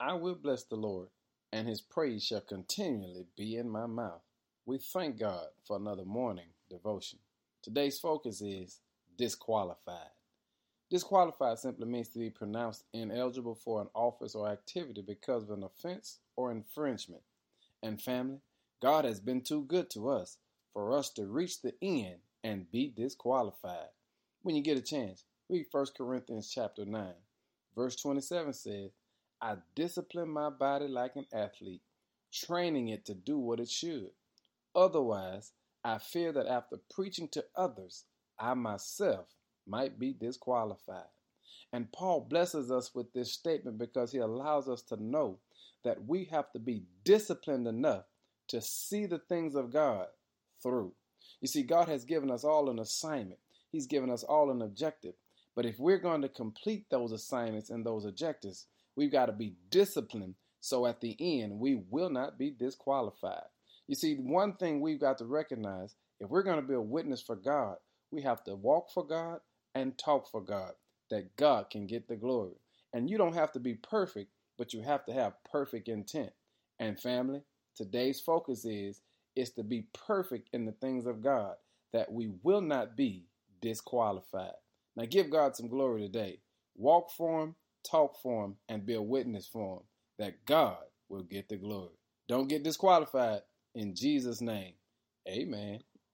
I will bless the Lord, and his praise shall continually be in my mouth. We thank God for another morning devotion. Today's focus is disqualified. Disqualified simply means to be pronounced ineligible for an office or activity because of an offense or infringement. And family, God has been too good to us for us to reach the end and be disqualified. When you get a chance, read 1 Corinthians chapter 9. Verse 27 says, I discipline my body like an athlete, training it to do what it should. Otherwise, I fear that after preaching to others, I myself might be disqualified. And Paul blesses us with this statement because he allows us to know that we have to be disciplined enough to see the things of God through. You see, God has given us all an assignment, He's given us all an objective. But if we're going to complete those assignments and those objectives, we've got to be disciplined so at the end we will not be disqualified. You see, one thing we've got to recognize if we're going to be a witness for God, we have to walk for God and talk for God, that God can get the glory. And you don't have to be perfect, but you have to have perfect intent. And family, today's focus is is to be perfect in the things of God, that we will not be disqualified. Now give God some glory today. Walk for him, talk for him, and be a witness for him, that God will get the glory. Don't get disqualified in Jesus' name. Amen.